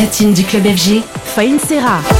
Platine du club FG, Faïn Serra.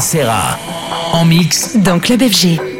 Serra. En mix. Dans Club FG.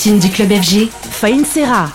Platine du club FG, Faïn Serra.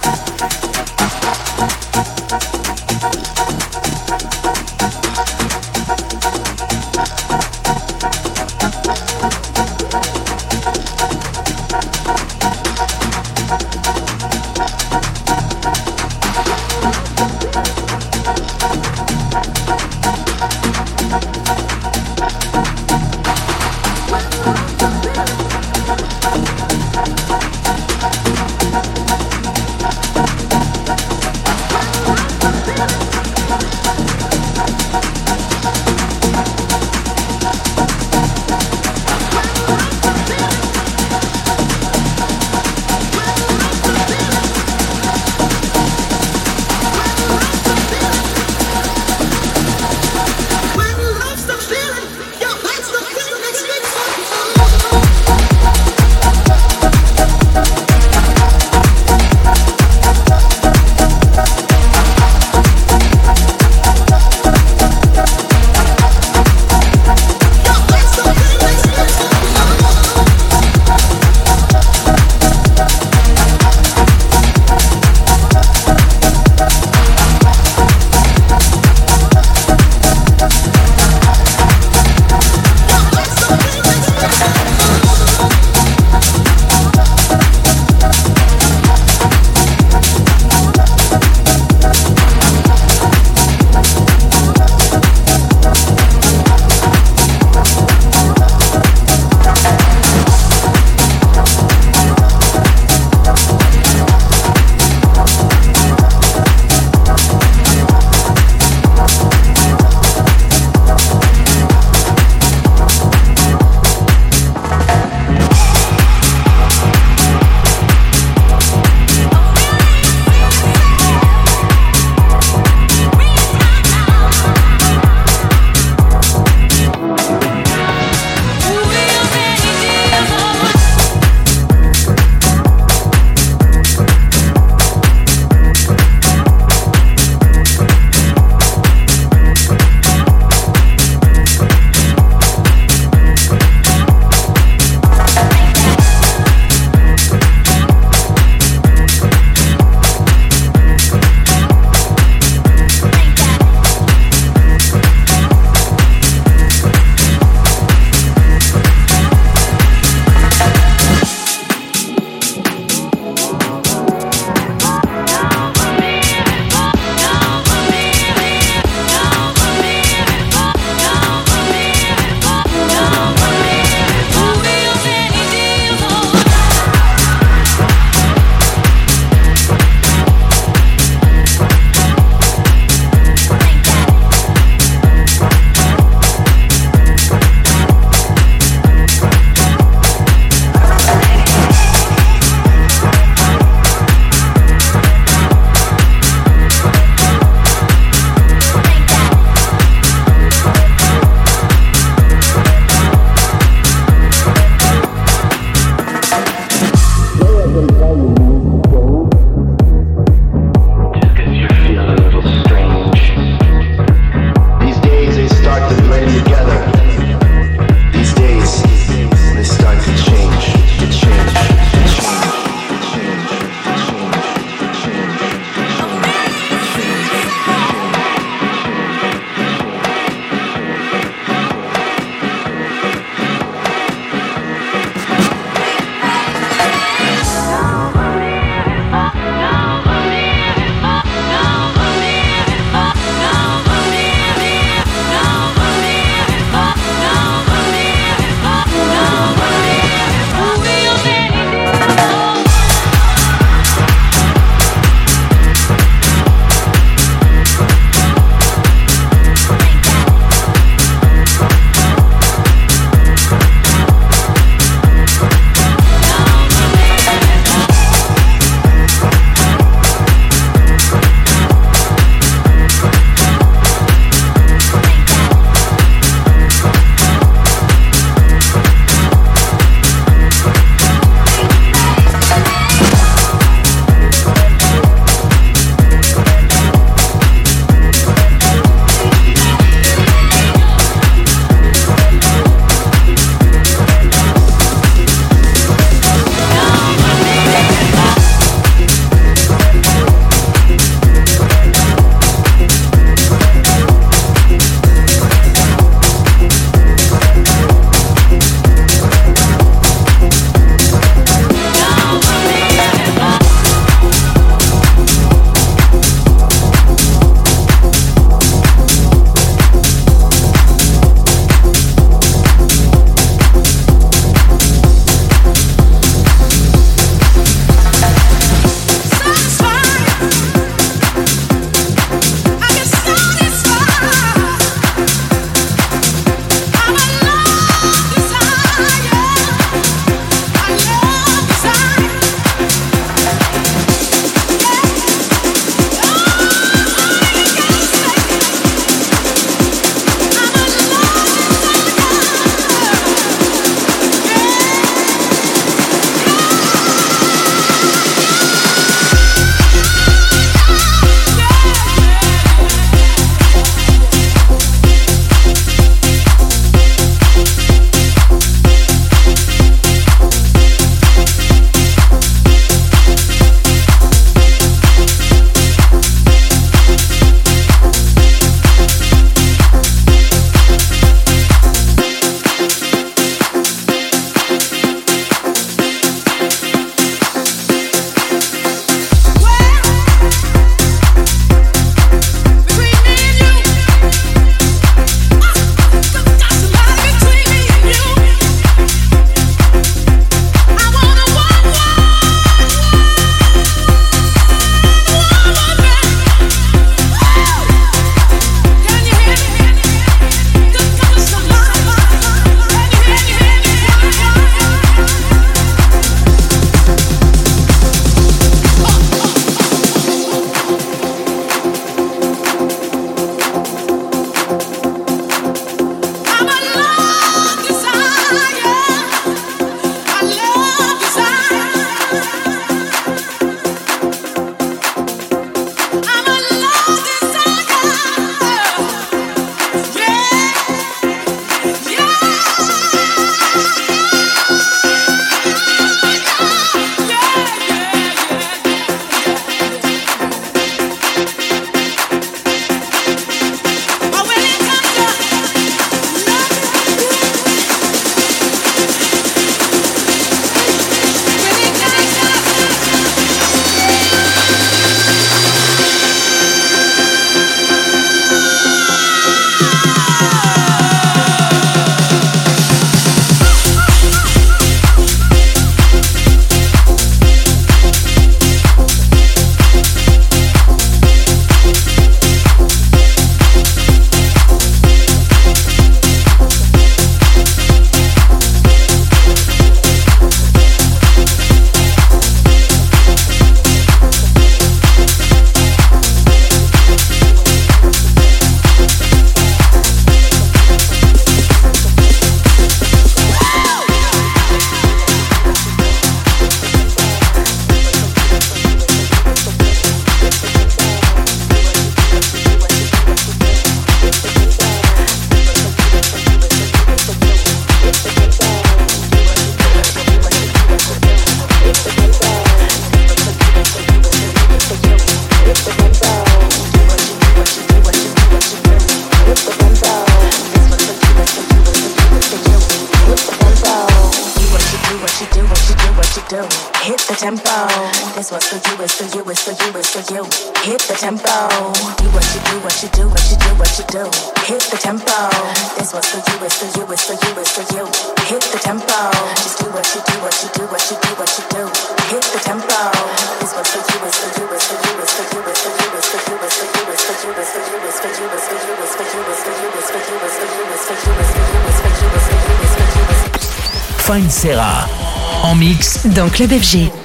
Club FG.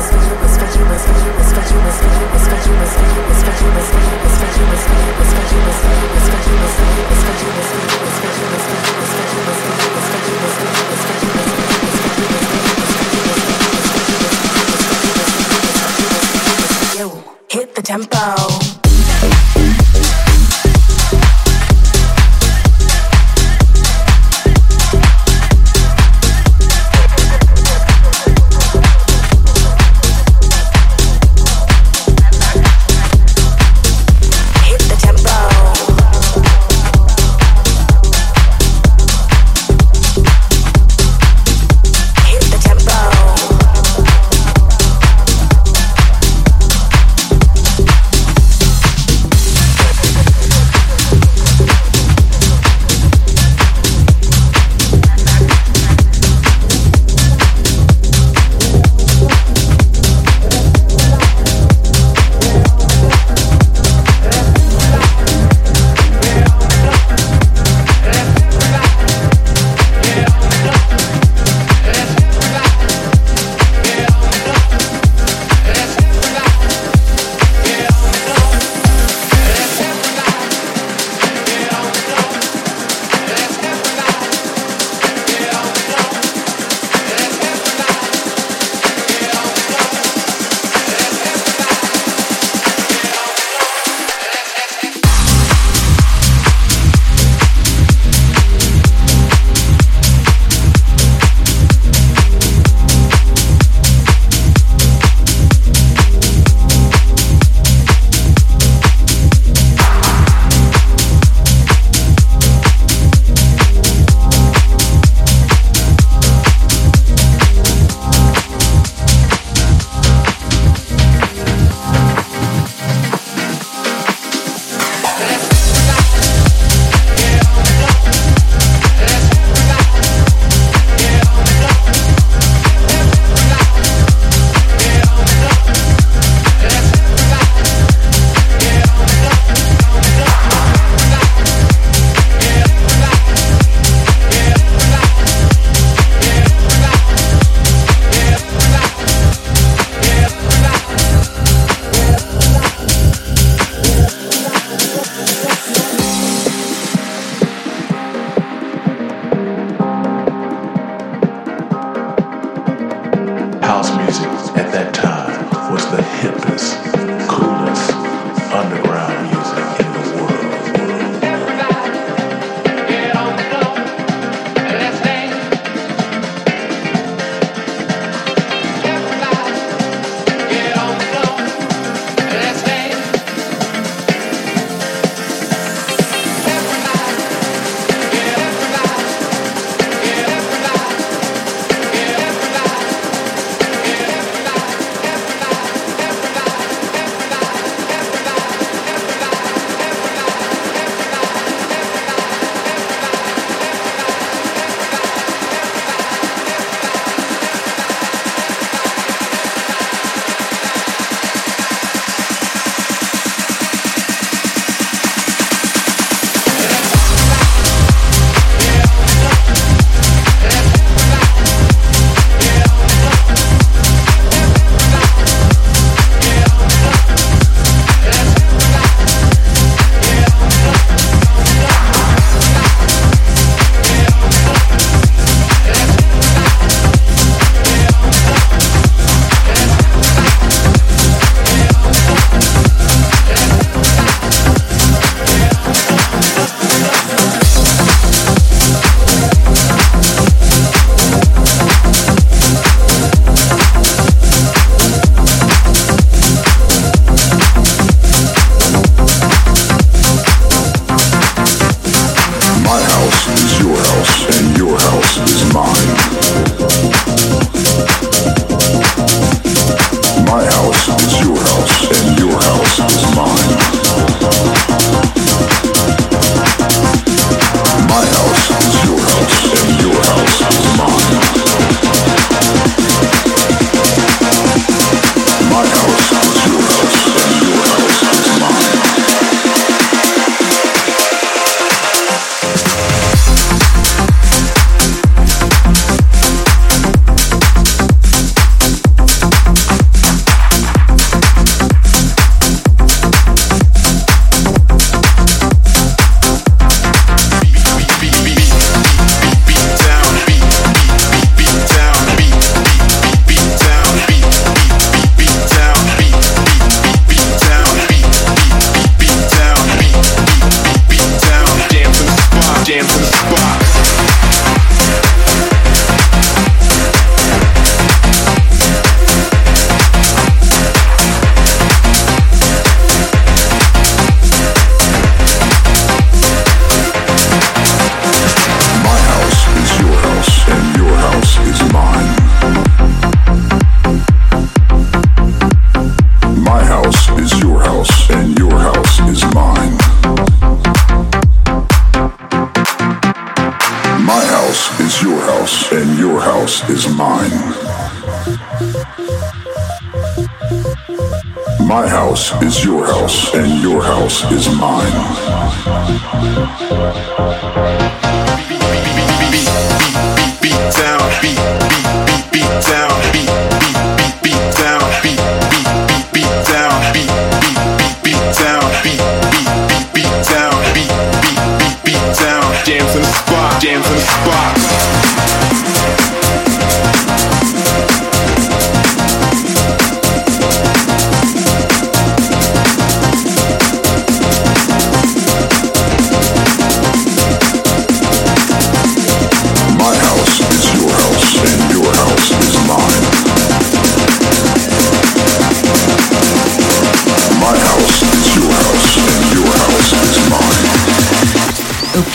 is your house, and your house is mine. Beat, beat, beat, beat down, beat, beat.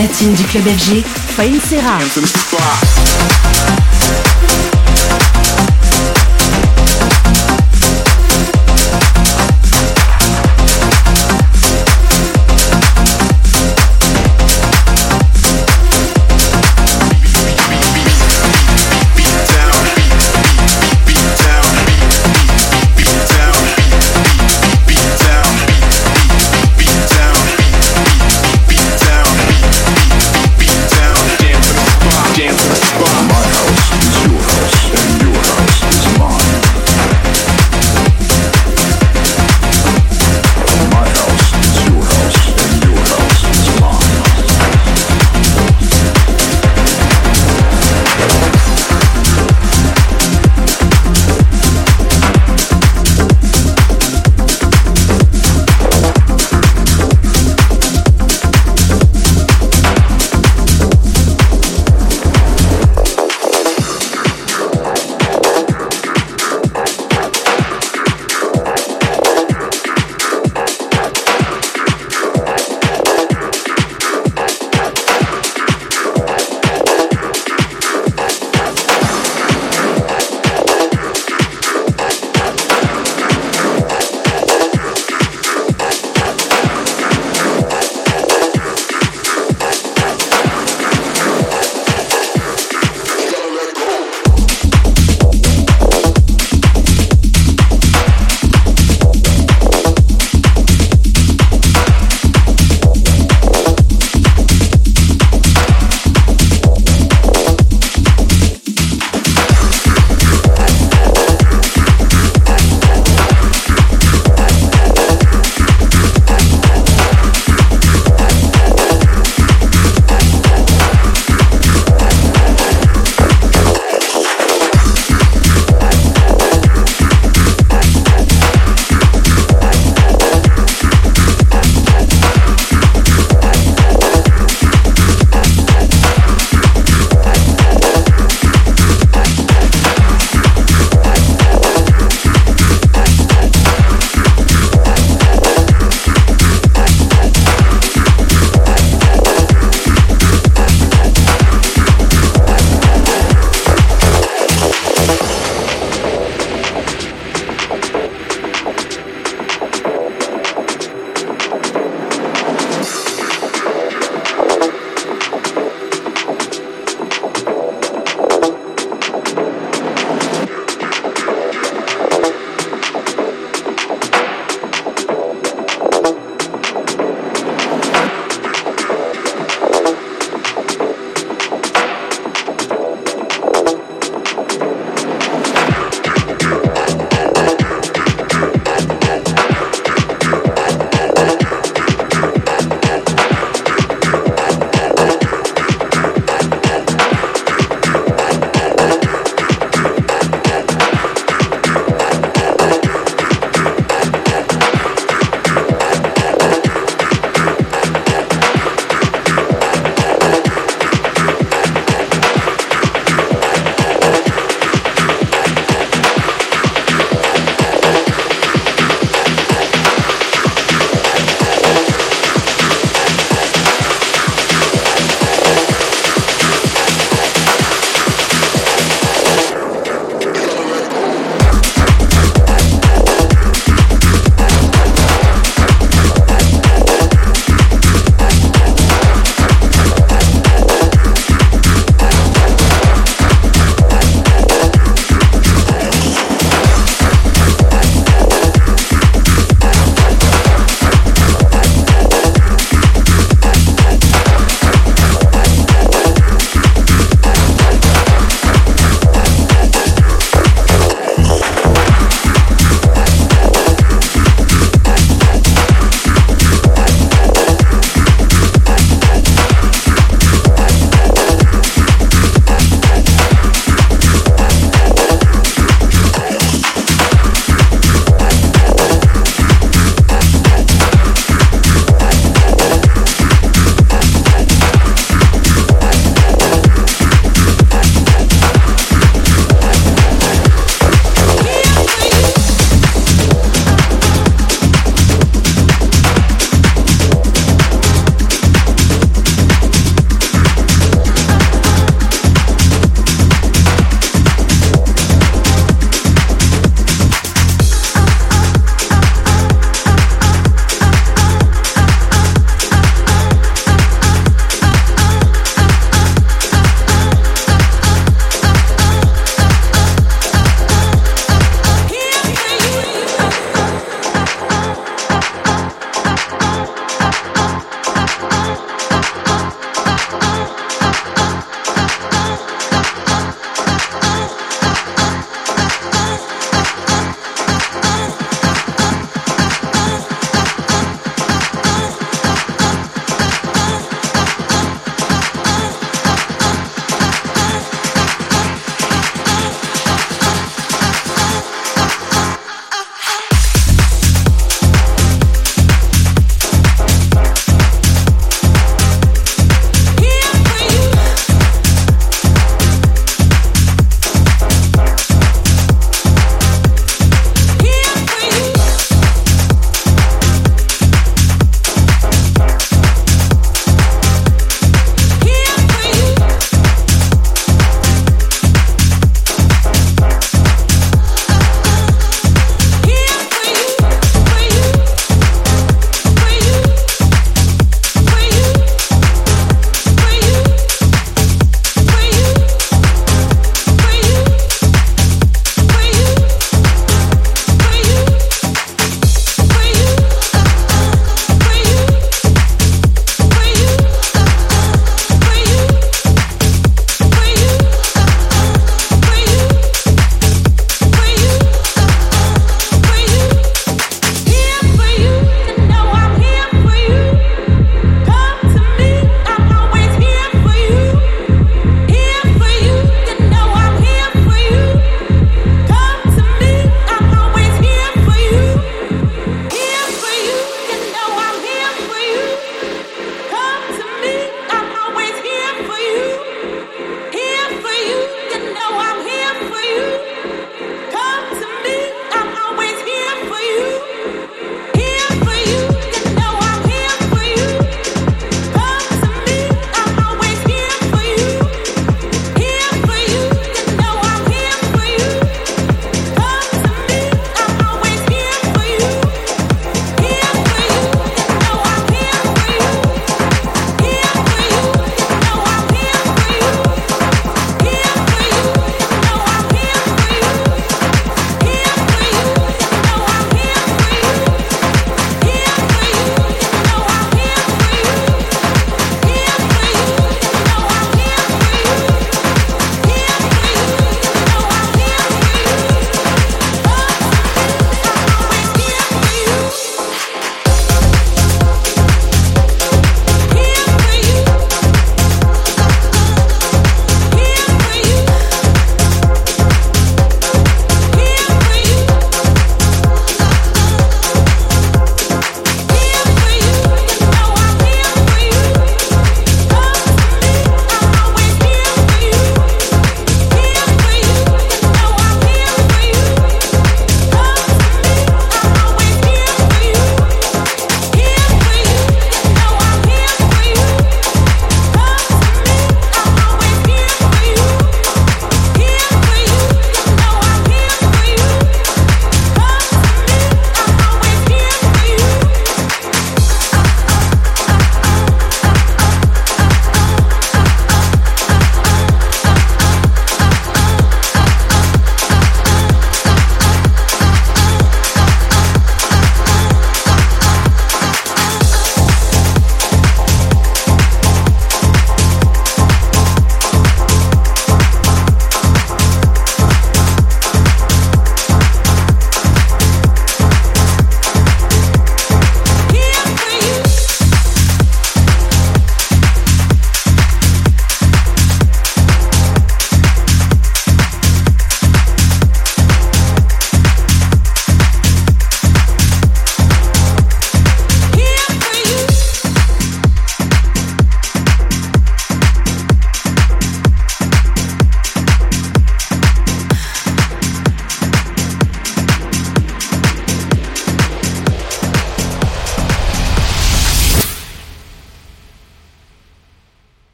platine du club FG, Fine Serra.